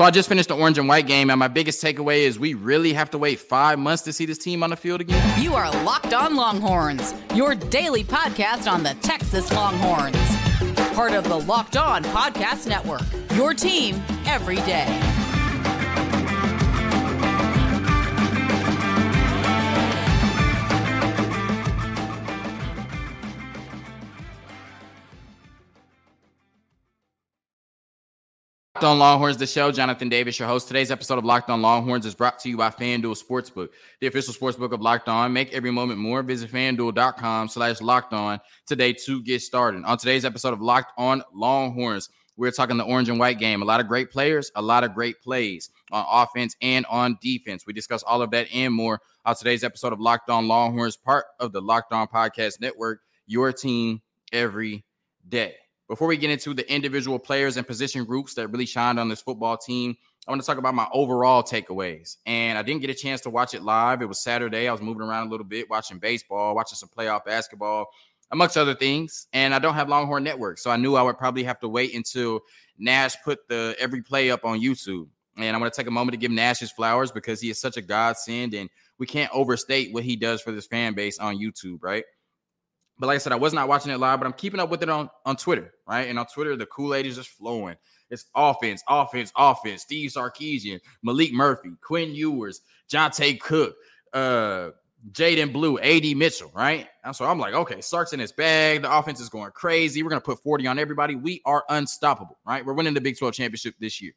So I just finished the orange and white game, and my biggest takeaway is we really have to wait five months to see this team on the field again. You are Locked On Longhorns, your daily podcast on the Texas Longhorns. Part of the Locked On Podcast Network. Your team every day. Locked on Longhorns, the show. Jonathan Davis, your host. Today's episode of Locked on Longhorns is brought to you by FanDuel Sportsbook, the official sportsbook of Locked On. Make every moment more. Visit fanduel.com slash locked on today to get started. On today's episode of Locked on Longhorns, we're talking the orange and white game. A lot of great players, a lot of great plays on offense and on defense. We discuss all of that and more on today's episode of Locked on Longhorns, part of the Locked on Podcast Network, your team every day. Before we get into the individual players and position groups that really shined on this football team, I want to talk about my overall takeaways. And I didn't get a chance to watch it live. It was Saturday. I was moving around a little bit, watching baseball, watching some playoff basketball, amongst other things. And I don't have Longhorn Network. So I knew I would probably have to wait until Nash put the every play up on YouTube. And I want to take a moment to give Nash his flowers because he is such a godsend. And we can't overstate what he does for this fan base on YouTube, right? But like I said, I was not watching it live, but I'm keeping up with it on, on Twitter, right? And on Twitter, the Kool-Aid is just flowing. It's offense, offense, offense. Steve Sarkisian, Maalik Murphy, Quinn Ewers, Johntay Cook, uh, Jaydon Blue, AD Mitchell, right? And so I'm like, okay, Sark's in his bag. The offense is going crazy. We're going to put 40 on everybody. We are unstoppable, right? We're winning the Big 12 championship this year.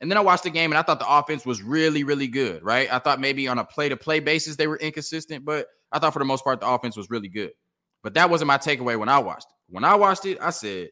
And then I watched the game and I thought the offense was really, really good, right? I thought maybe on a play to play basis they were inconsistent, but I thought for the most part the offense was really good. But that wasn't my takeaway when I watched it. When I watched it, I said,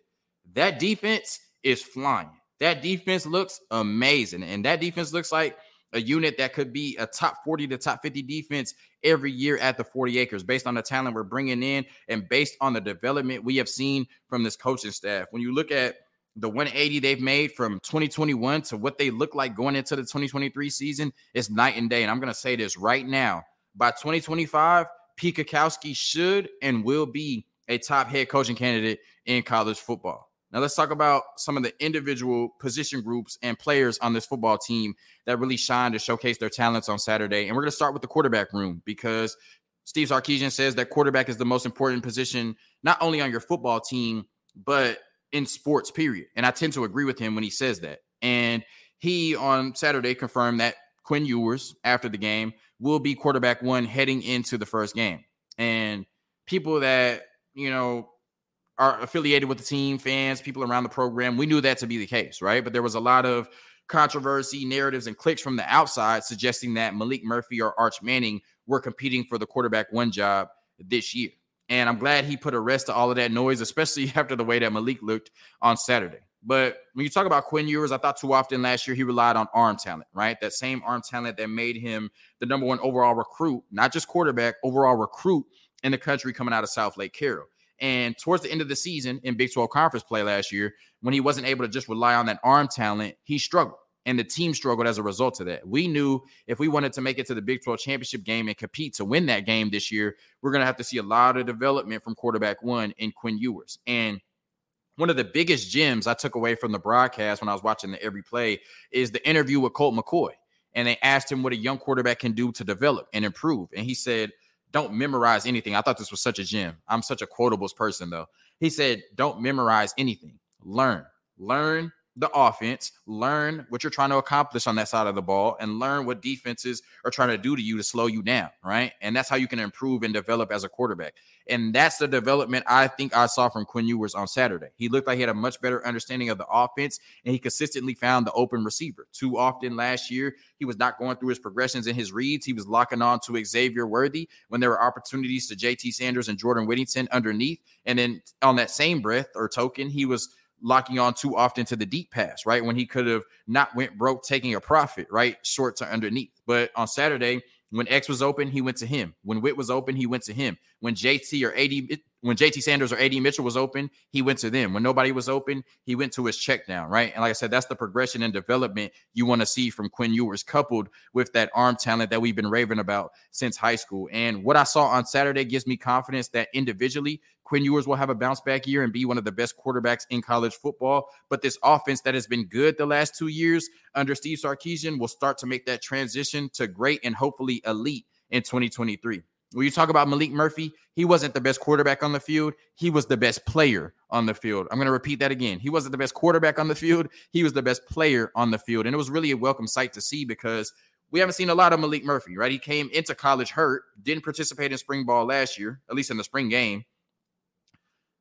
that defense is flying. That defense looks amazing. And that defense looks like a unit that could be a top 40 to top 50 defense every year at the 40 acres based on the talent we're bringing in and based on the development we have seen from this coaching staff. When you look at the 180 they've made from 2021 to what they look like going into the 2023 season, it's night and day. And I'm going to say this right now by 2025, Pete should and will be a top head coaching candidate in college football. Now let's talk about some of the individual position groups and players on this football team that really shine to showcase their talents on Saturday. And we're going to start with the quarterback room because Steve Sarkisian says that quarterback is the most important position not only on your football team but in sports period. And I tend to agree with him when he says that. And he on Saturday confirmed that Quinn Ewers after the game will be quarterback one heading into the first game. And people that, you know, are affiliated with the team, fans, people around the program, we knew that to be the case, right? But there was a lot of controversy, narratives, and clicks from the outside suggesting that Maalik Murphy or Arch Manning were competing for the quarterback one job this year. And I'm glad he put a rest to all of that noise, especially after the way that Maalik looked on Saturday. But when you talk about Quinn Ewers, I thought too often last year he relied on arm talent, right? That same arm talent that made him the number one overall recruit, not just quarterback, overall recruit in the country coming out of Southlake Carroll. And towards the end of the season in Big 12 conference play last year, when he wasn't able to just rely on that arm talent, he struggled. And the team struggled as a result of that. We knew if we wanted to make it to the Big 12 championship game and compete to win that game this year, we're going to have to see a lot of development from quarterback one in Quinn Ewers. And one of the biggest gems I took away from the broadcast when I was watching the every play is the interview with Colt McCoy. And they asked him what a young quarterback can do to develop and improve. And he said, Don't memorize anything. I thought this was such a gem. I'm such a quotables person, though. He said, Don't memorize anything. Learn. Learn the offense, learn what you're trying to accomplish on that side of the ball, and learn what defenses are trying to do to you to slow you down, right? And that's how you can improve and develop as a quarterback. And that's the development I think I saw from Quinn Ewers on Saturday. He looked like he had a much better understanding of the offense, and he consistently found the open receiver. Too often last year, he was not going through his progressions and his reads. He was locking on to Xavier Worthy when there were opportunities to JT Sanders and Jordan Whittington underneath. And then on that same breath or token, he was – locking on too often to the deep pass, right? When he could have not went broke taking a profit, right? Short to underneath. But on Saturday, when X was open, he went to him. When Whit was open, he went to him. When JT or AD when JT Sanders or AD Mitchell was open, he went to them. When nobody was open, he went to his check down, right? And like I said, that's the progression and development you want to see from Quinn Ewers, coupled with that arm talent that we've been raving about since high school. And what I saw on Saturday gives me confidence that individually, Quinn Ewers will have a bounce back year and be one of the best quarterbacks in college football. But this offense that has been good the last two years under Steve Sarkisian will start to make that transition to great and hopefully elite in 2023. When you talk about Maalik Murphy, he wasn't the best quarterback on the field. He was the best player on the field. I'm going to repeat that again. He wasn't the best quarterback on the field. He was the best player on the field. And it was really a welcome sight to see because we haven't seen a lot of Maalik Murphy, right? He came into college hurt, didn't participate in spring ball last year, at least in the spring game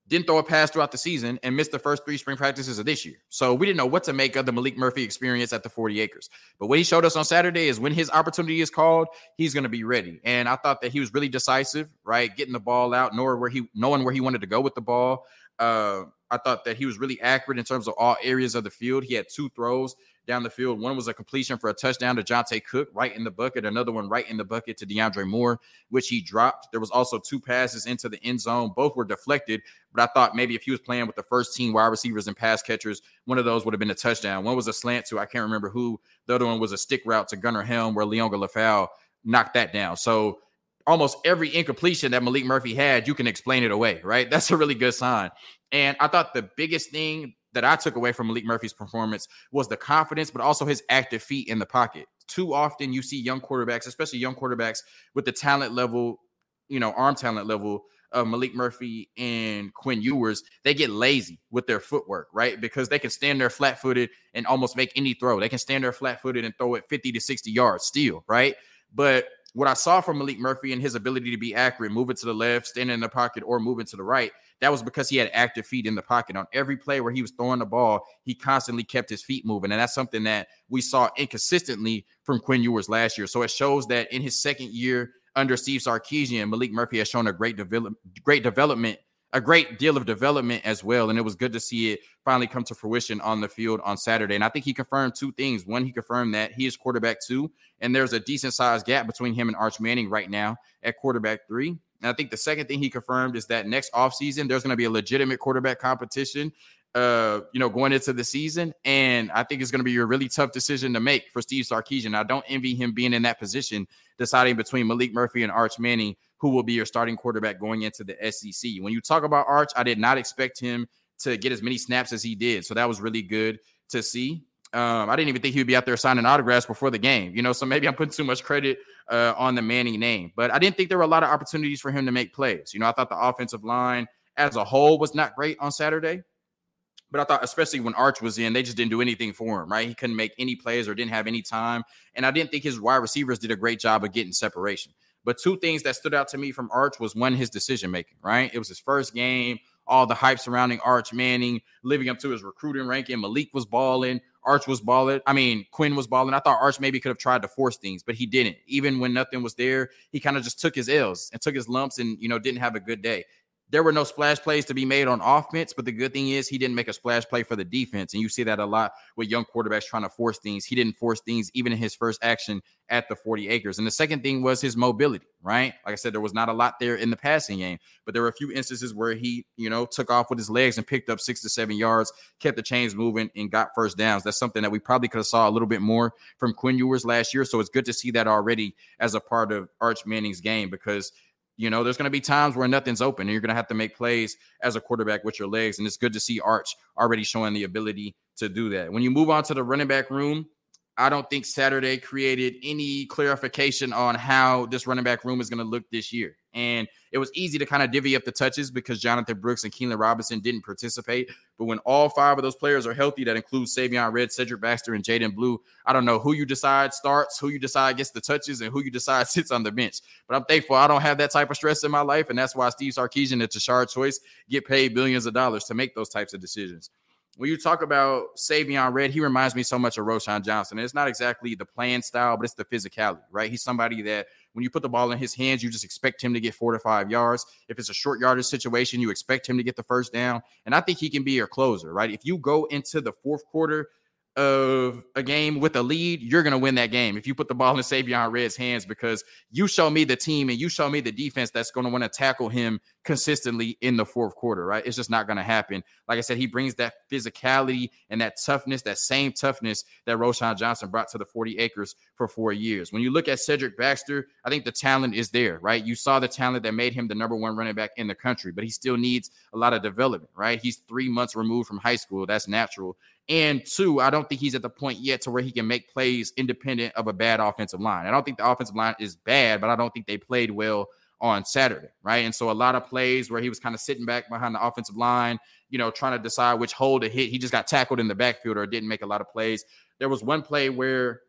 didn't throw a pass throughout the season and missed the first three spring practices of this year. So we didn't know what to make of the Maalik Murphy experience at the 40 acres. But what he showed us on Saturday is when his opportunity is called, he's going to be ready. And I thought that he was really decisive, right? Getting the ball out, knowing where he knowing where he wanted to go with the ball. Uh, I thought that he was really accurate in terms of all areas of the field. He had two throws down the field. One was a completion for a touchdown to Johntay Cook right in the bucket. Another one right in the bucket to DeAndre Moore, which he dropped. There was also two passes into the end zone. Both were deflected, but I thought maybe if he was playing with the first team wide receivers and pass catchers, one of those would have been a touchdown. One was a slant to I can't remember who. The other one was a stick route to Gunnar Helm where Liona Lefau knocked that down. So almost every incompletion that Maalik Murphy had, you can explain it away, right? That's a really good sign. And I thought the biggest thing that I took away from Maalik Murphy's performance was the confidence, but also his active feet in the pocket. Too often you see young quarterbacks, especially young quarterbacks with the talent level, you know, arm talent level of Maalik Murphy and Quinn Ewers, they get lazy with their footwork, right? Because they can stand there flat footed and almost make any throw. They can stand there flat footed and throw it 50 to 60 yards still, right? But what I saw from Maalik Murphy and his ability to be accurate, moving to the left, standing in the pocket, or moving to the right, that was because he had active feet in the pocket. On every play where he was throwing the ball, he constantly kept his feet moving. And that's something that we saw inconsistently from Quinn Ewers last year. So it shows that in his second year under Steve Sarkisian, Maalik Murphy has shown a great develop, great development a great deal of development as well. And it was good to see it finally come to fruition on the field on Saturday. And I think he confirmed two things. One, he confirmed that he is quarterback two, and there's a decent sized gap between him and Arch Manning right now at quarterback three. And I think the second thing he confirmed is that next offseason, there's going to be a legitimate quarterback competition uh, you know, going into the season. And I think it's going to be a really tough decision to make for Steve Sarkisian. I don't envy him being in that position, deciding between Maalik Murphy and Arch Manning who will be your starting quarterback going into the SEC. When you talk about Arch, I did not expect him to get as many snaps as he did. So that was really good to see. Um, I didn't even think he would be out there signing autographs before the game, you know. So maybe I'm putting too much credit uh, on the Manning name, but I didn't think there were a lot of opportunities for him to make plays. You know, I thought the offensive line as a whole was not great on Saturday, but I thought, especially when Arch was in, they just didn't do anything for him, right? He couldn't make any plays or didn't have any time, and I didn't think his wide receivers did a great job of getting separation. But two things that stood out to me from Arch was one, his decision making, right? It was his first game, all the hype surrounding Arch Manning, living up to his recruiting ranking. Maalik was balling, Arch was balling. I mean, Quinn was balling. I thought Arch maybe could have tried to force things, but he didn't. Even when nothing was there, he kind of just took his L's and took his lumps and, you know, didn't have a good day there were no splash plays to be made on offense, but the good thing is he didn't make a splash play for the defense. And you see that a lot with young quarterbacks trying to force things. He didn't force things even in his first action at the 40 acres. And the second thing was his mobility, right? Like I said, there was not a lot there in the passing game, but there were a few instances where he, you know, took off with his legs and picked up six to seven yards, kept the chains moving, and got first downs. That's something that we probably could have saw a little bit more from Quinn Ewers last year. So it's good to see that already as a part of Arch Manning's game because you know, there's going to be times where nothing's open and you're going to have to make plays as a quarterback with your legs. And it's good to see Arch already showing the ability to do that. When you move on to the running back room, I don't think Saturday created any clarification on how this running back room is going to look this year. And it was easy to kind of divvy up the touches because Jonathan Brooks and Keilan Robinson didn't participate. But when all five of those players are healthy, that includes Savion Red, Cedric Baxter, and Jaydon Blue, I don't know who you decide starts, who you decide gets the touches, and who you decide sits on the bench. But I'm thankful I don't have that type of stress in my life. And that's why Steve Sarkisian and Tashard Choice get paid billions of dollars to make those types of decisions when you talk about Savion Red, he reminds me so much of Roschon Johnson. And it's not exactly the playing style, but it's the physicality, right? He's somebody that when you put the ball in his hands, you just expect him to get four to five yards. If it's a short yardage situation, you expect him to get the first down. And I think he can be your closer, right? If you go into the fourth quarter of a game with a lead, you're going to win that game if you put the ball in Savion Red's hands because you show me the team and you show me the defense that's going to want to tackle him consistently in the fourth quarter, right? It's just not going to happen. Like I said, he brings that physicality and that toughness, that same toughness that Roschon Johnson brought to the 40 acres for four years. When you look at Cedric Baxter, I think the talent is there, right? You saw the talent that made him the number one running back in the country, but he still needs a lot of development, right? He's three months removed from high school. That's natural. And two, I don't think he's at the point yet to where he can make plays independent of a bad offensive line. I don't think the offensive line is bad, but I don't think they played well on Saturday, right? And so a lot of plays where he was kind of sitting back behind the offensive line, you know, trying to decide which hole to hit. He just got tackled in the backfield or didn't make a lot of plays. There was one play where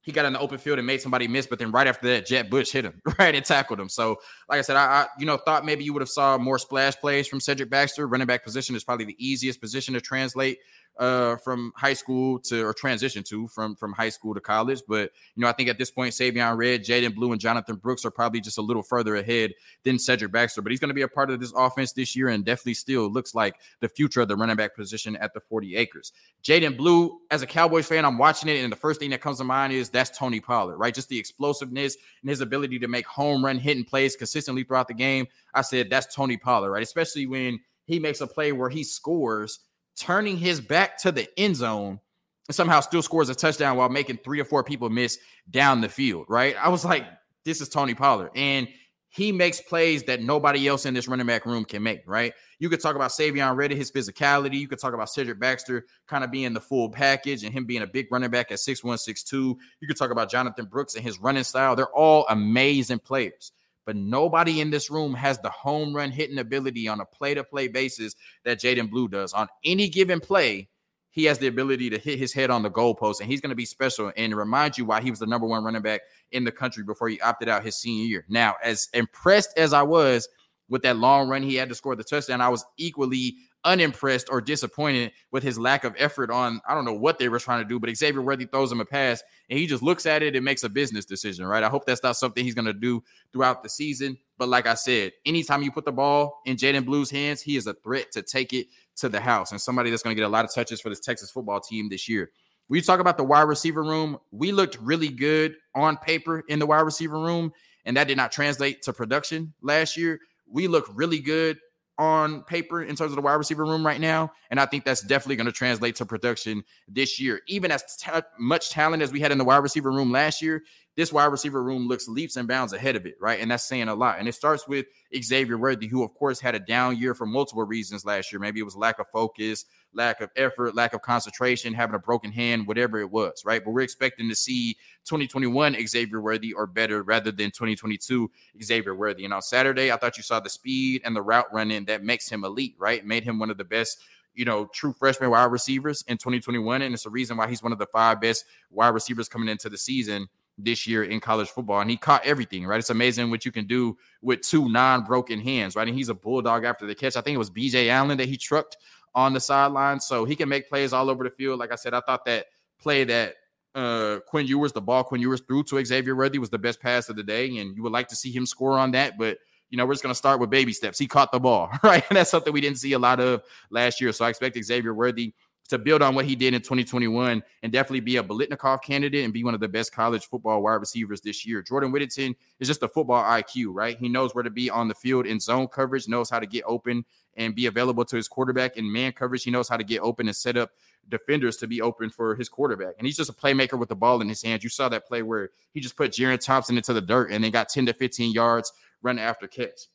he got in the open field and made somebody miss, but then right after that, Jett Bush hit him right and tackled him. So, like I said, I, I, you know thought maybe you would have saw more splash plays from Cedric Baxter. Running back position is probably the easiest position to translate uh, from high school to or transition to from from high school to college. But you know, I think at this point, Savion Red, Jaydon Blue, and Jonathan Brooks are probably just a little further ahead than Cedric Baxter. But he's going to be a part of this offense this year, and definitely still looks like the future of the running back position at the 40 acres. Jaydon Blue, as a Cowboys fan, I'm watching it, and the first thing that comes to mind is that's Tony Pollard, right? Just the explosiveness and his ability to make home run hitting plays consistently throughout the game. I said that's Tony Pollard, right? Especially when he makes a play where he scores turning his back to the end zone and somehow still scores a touchdown while making three or four people miss down the field, right? I was like, this is Tony Pollard. And he makes plays that nobody else in this running back room can make, right? You could talk about Savion Reddy, his physicality. You could talk about Cedric Baxter kind of being the full package and him being a big running back at 6'1, 6'2. You could talk about Jonathan Brooks and his running style. They're all amazing players but nobody in this room has the home run hitting ability on a play to play basis that Jaydon Blue does. On any given play, he has the ability to hit his head on the goalpost, and he's going to be special and remind you why he was the number one running back in the country before he opted out his senior year. Now, as impressed as I was with that long run he had to score the touchdown, I was equally unimpressed or disappointed with his lack of effort on I don't know what they were trying to do, but Xavier Worthy throws him a pass and he just looks at it and makes a business decision, right? I hope that's not something he's going to do throughout the season. But like I said, anytime you put the ball in Jaydon Blue's hands, he is a threat to take it to the house and somebody that's going to get a lot of touches for this Texas football team this year. We talk about the wide receiver room. We looked really good on paper in the wide receiver room, and that did not translate to production last year. We look really good on paper in terms of the wide receiver room right now. And I think that's definitely going to translate to production this year. Even as t- much talent as we had in the wide receiver room last year, this wide receiver room looks leaps and bounds ahead of it, right? And that's saying a lot. And it starts with Xavier Worthy, who, of course, had a down year for multiple reasons last year. Maybe it was lack of focus, lack of effort, lack of concentration, having a broken hand, whatever it was, right? But we're expecting to see 2021 Xavier Worthy or better rather than 2022 Xavier Worthy. And on Saturday, I thought you saw the speed and the route running that makes him elite, right? Made him one of the best you know, true freshman wide receivers in 2021. And it's a reason why he's one of the five best wide receivers coming into the season this year in college football. And he caught everything, right? It's amazing what you can do with two non broken hands, right? And he's a bulldog after the catch. I think it was BJ Allen that he trucked on the sideline. So he can make plays all over the field. Like I said, I thought that play that uh Quinn Ewers, the ball Quinn Ewers threw to Xavier Worthy was the best pass of the day. And you would like to see him score on that, but you know, we're just going to start with baby steps. He caught the ball, right? And that's something we didn't see a lot of last year. So I expect Xavier Worthy to build on what he did in 2021 and definitely be a Biletnikoff candidate and be one of the best college football wide receivers this year. Jordan Whittington is just a football IQ, right? He knows where to be on the field in zone coverage, knows how to get open and be available to his quarterback in man coverage. He knows how to get open and set up defenders to be open for his quarterback. And he's just a playmaker with the ball in his hands. You saw that play where he just put Jerrin Thompson into the dirt and then got 10 to 15 yards running after catch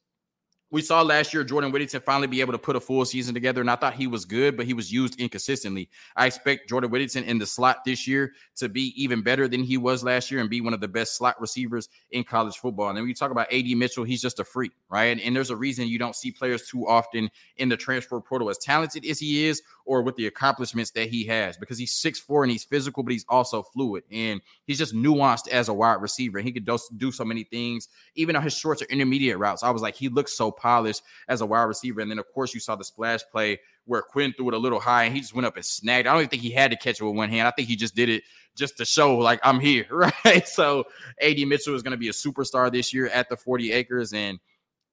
we saw last year Jordan Whittington finally be able to put a full season together, and I thought he was good, but he was used inconsistently. I expect Jordan Whittington in the slot this year to be even better than he was last year and be one of the best slot receivers in college football. And then we talk about AD Mitchell, he's just a freak, right? And there's a reason you don't see players too often in the transfer portal as talented as he is or with the accomplishments that he has because he's six four and he's physical, but he's also fluid and he's just nuanced as a wide receiver. He could do so many things, even on his shorts or intermediate routes. I was like, he looks so polished as a wide receiver. And then, of course, you saw the splash play where Quinn threw it a little high and he just went up and snagged. I don't even think he had to catch it with one hand. I think he just did it just to show, like, I'm here, right? So, AD Mitchell is going to be a superstar this year at the 40 acres. And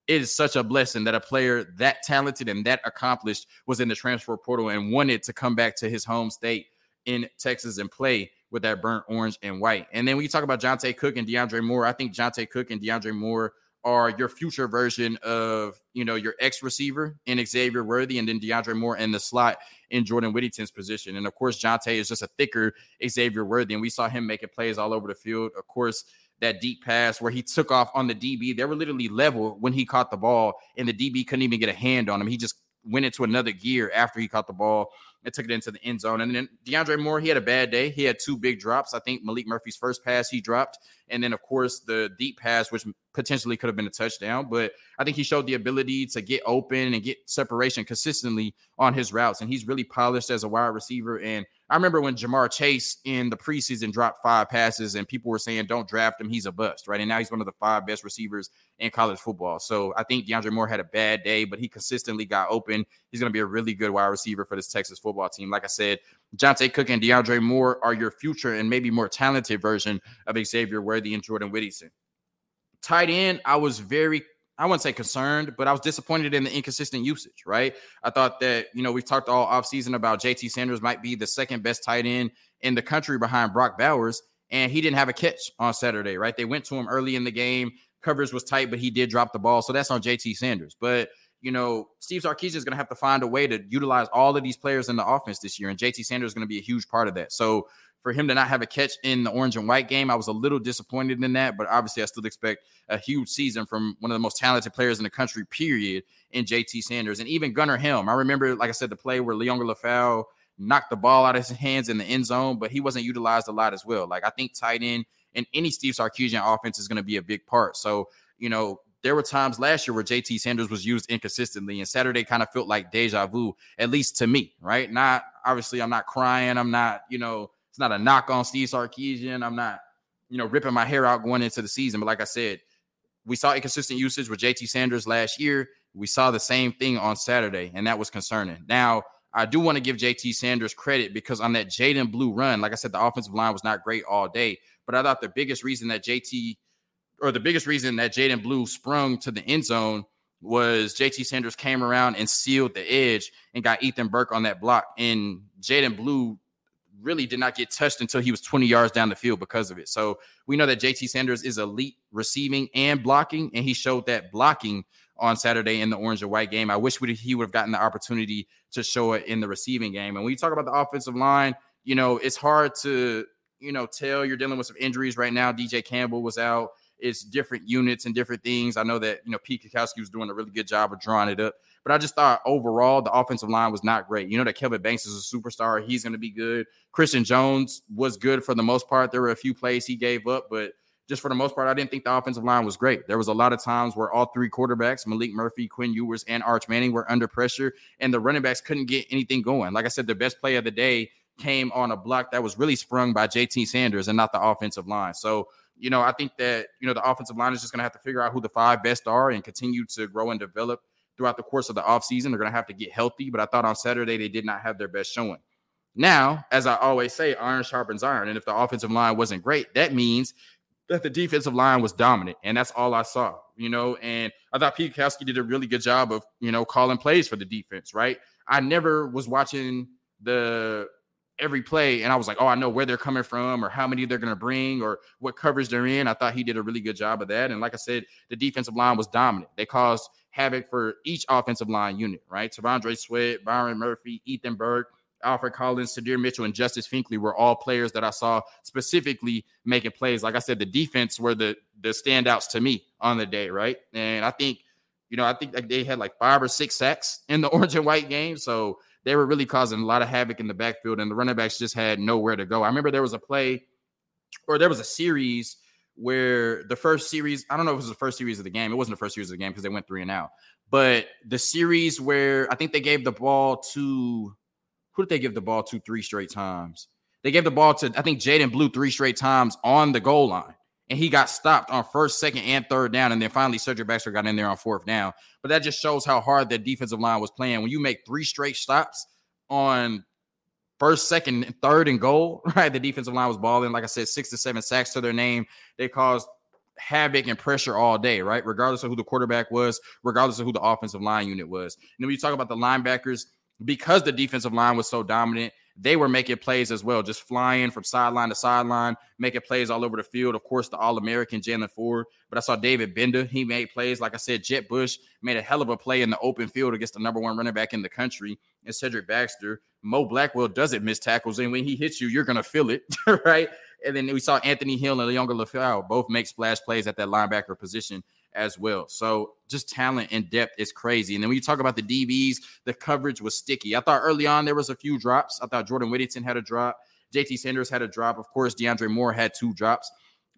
it is such a blessing that a player that talented and that accomplished was in the transfer portal and wanted to come back to his home state in Texas and play with that burnt orange and white. And then when you talk about Johntay Cook and DeAndre Moore, I think Johntay Cook and DeAndre Moore are your future version of you know your ex receiver in Xavier Worthy, and then DeAndre Moore in the slot in Jordan Whittington's position. And of course, Johntay is just a thicker Xavier Worthy, and we saw him making plays all over the field. Of course, that deep pass where he took off on the DB, they were literally level when he caught the ball, and the DB couldn't even get a hand on him. He just went into another gear after he caught the ball and took it into the end zone. And then DeAndre Moore, he had a bad day. He had two big drops. I think Maalik Murphy's first pass he dropped, and then of course the deep pass, which potentially could have been a touchdown. But I think he showed the ability to get open and get separation consistently on his routes, and he's really polished as a wide receiver. And I remember when Ja'Marr Chase in the preseason dropped five passes and people were saying, don't draft him. He's a bust, right? And now he's one of the five best receivers in college football. So I think DeAndre Moore had a bad day, but he consistently got open. He's going to be a really good wide receiver for this Texas football team. Like I said, Johntay Cook and DeAndre Moore are your future and maybe more talented version of Xavier Worthy and Jordan Whittington. Tight end, I was very I wouldn't say concerned, but I was disappointed in the inconsistent usage, right? I thought that, you know, we've talked all offseason about JT Sanders might be the second best tight end in the country behind Brock Bowers, and he didn't have a catch on Saturday, right? They went to him early in the game. Coverage was tight, but he did drop the ball. So that's on JT Sanders. But, you know, Steve Sarkisian is going to have to find a way to utilize all of these players in the offense this year, and JT Sanders is going to be a huge part of that. So for him to not have a catch in the orange and white game, I was a little disappointed in that. But obviously, I still expect a huge season from one of the most talented players in the country, period, in JT Sanders. And even Gunnar Helm. I remember, like I said, the play where Liona Lefau knocked the ball out of his hands in the end zone, but he wasn't utilized a lot as well. Like I think tight end in any Steve Sarkisian offense is going to be a big part. So, you know, there were times last year where JT Sanders was used inconsistently, and Saturday kind of felt like deja vu, at least to me, right? Not obviously, I'm not crying. I'm not, you know, it's not a knock on Steve Sarkisian. I'm not, you know, ripping my hair out going into the season. But like I said, we saw inconsistent usage with JT Sanders last year. We saw the same thing on Saturday, and that was concerning. Now, I do want to give JT Sanders credit because on that Jaydon Blue run, like I said, the offensive line was not great all day. But I thought the biggest reason that JT or the biggest reason that Jaydon Blue sprung to the end zone was JT Sanders came around and sealed the edge and got Ethan Burke on that block. And Jaydon Blue really did not get touched until he was 20 yards down the field because of it. So we know that JT Sanders is elite receiving and blocking, and he showed that blocking on Saturday in the orange and white game. I wish he would have gotten the opportunity to show it in the receiving game. And when you talk about the offensive line, you know, it's hard to, you know, tell you're dealing with some injuries right now. DJ Campbell was out. It's different units and different things. I know that, you know, Pete Kwiatkowski was doing a really good job of drawing it up. But I just thought overall the offensive line was not great. You know that Kelvin Banks is a superstar. He's going to be good. Christian Jones was good for the most part. There were a few plays he gave up, but just for the most part, I didn't think the offensive line was great. There was a lot of times where all three quarterbacks, Maalik Murphy, Quinn Ewers, and Arch Manning, were under pressure, and the running backs couldn't get anything going. Like I said, the best play of the day came on a block that was really sprung by JT Sanders and not the offensive line. So, you know, I think that, you know, the offensive line is just going to have to figure out who the five best are and continue to grow and develop throughout the course of the offseason. They're going to have to get healthy, but I thought on Saturday they did not have their best showing. Now, as I always say, iron sharpens iron. And if the offensive line wasn't great, that means that the defensive line was dominant. And that's all I saw, you know. And I thought Pete Kwiatkowski did a really good job of, you know, calling plays for the defense, right? I never was watching the every play and I was like, oh, I know where they're coming from or how many they're going to bring or what coverage they're in. I thought he did a really good job of that. And like I said, the defensive line was dominant. They caused havoc for each offensive line unit, right? T'Vondre Sweat, Byron Murphy, Ethan Burke, Alfred Collins, Sydir Mitchell, and Justice Finkley were all players that I saw specifically making plays. Like I said, the defense were the the standouts to me on the day, right? And I think, you know, I think they had like five or six sacks in the orange and white game. So they were really causing a lot of havoc in the backfield, and the running backs just had nowhere to go. I remember there was a play or there was a series where the first series, I don't know if it was the first series of the game. It wasn't the first series of the game because they went three and out. But the series where I think they gave the ball to who did they give the ball to three straight times? They gave the ball to I think Jaydon Blue three straight times on the goal line. And he got stopped on first, second, and third down. And then finally, Cedric Baxter got in there on fourth down. But that just shows how hard the defensive line was playing. When you make three straight stops on first, second, third, and goal, right? The defensive line was balling. Like I said, six to seven sacks to their name. They caused havoc and pressure all day, right? Regardless of who the quarterback was, regardless of who the offensive line unit was. And then when you talk about the linebackers, because the defensive line was so dominant, they were making plays as well, just flying from sideline to sideline, making plays all over the field. Of course, the All American Jaylan Ford, but I saw David Gbenda. He made plays. Like I said, Jett Bush made a hell of a play in the open field against the number one running back in the country, and Cedric Baxter. Mo Blackwell doesn't miss tackles, and when he hits you, you're gonna feel it, right? And then we saw Anthony Hill and Liona Lefau both make splash plays at that linebacker position as well. So just talent and depth is crazy. And then when you talk about the DBs, the coverage was sticky. I thought early on there was a few drops. I thought Jordan Whittington had a drop. JT Sanders had a drop. Of course, DeAndre Moore had two drops.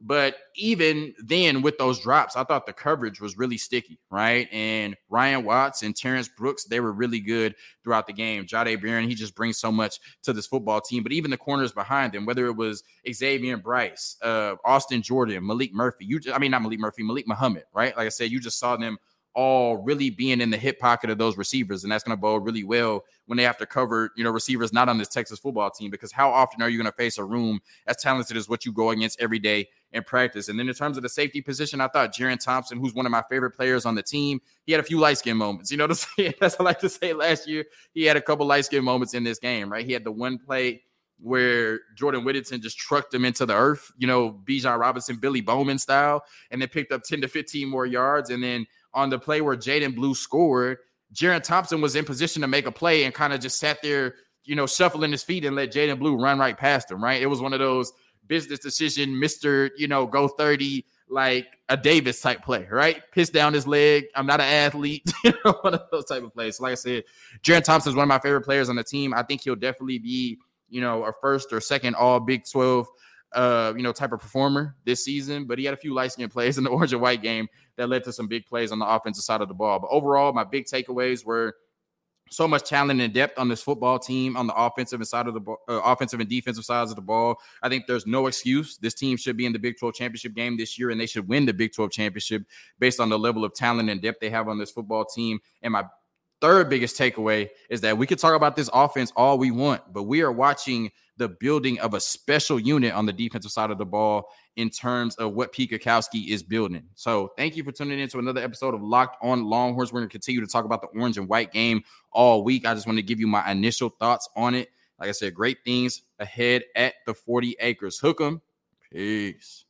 But even then, with those drops, I thought the coverage was really sticky, right? And Ryan Watts and Terrence Brooks, they were really good throughout the game. Jahdae Barron, he just brings so much to this football team. But even the corners behind them, whether it was Xavier Bryce, uh, Austin Jordan, Maalik Murphy, you just, I mean, not Maalik Murphy, Malik Muhammad, right? Like I said, you just saw them all really being in the hip pocket of those receivers. And that's going to bode really well when they have to cover, you know, receivers not on this Texas football team, because how often are you going to face a room as talented as what you go against every day in practice? And then in terms of the safety position, I thought Jerrin Thompson, who's one of my favorite players on the team, he had a few light skin moments. You know what I'm? That's I like to say last year. He had a couple light skin moments in this game, right? He had the one play where Jordan Whittington just trucked him into the earth, you know, Bijan Robinson, Billy Bowman style, and then picked up 10 to 15 more yards. And then on the play where Jaydon Blue scored, Jerrin Thompson was in position to make a play and kind of just sat there, you know, shuffling his feet and let Jaydon Blue run right past him, right? It was one of those business decision, Mr. You know, go 30, like a Davis type play, right? Piss down his leg. I'm not an athlete, you know, one of those type of plays. So like I said, Jerrin Thompson is one of my favorite players on the team. I think he'll definitely be, you know, a first or second all Big 12 uh, you know, type of performer this season, but he had a few light skinned plays in the orange and white game that led to some big plays on the offensive side of the ball. But overall, my big takeaways were so much talent and depth on this football team on the offensive side of the ball, uh, offensive and defensive sides of the ball. I think there's no excuse. This team should be in the Big 12 championship game this year, and they should win the Big 12 championship based on the level of talent and depth they have on this football team. And my third biggest takeaway is that we could talk about this offense all we want, but we are watching the building of a special unit on the defensive side of the ball in terms of what Pete Kwiatkowski is building. So thank you for tuning in to another episode of Locked on Longhorns. We're going to continue to talk about the orange and white game all week. I just want to give you my initial thoughts on it. Like I said, great things ahead at the 40 acres. Hook 'em. Peace.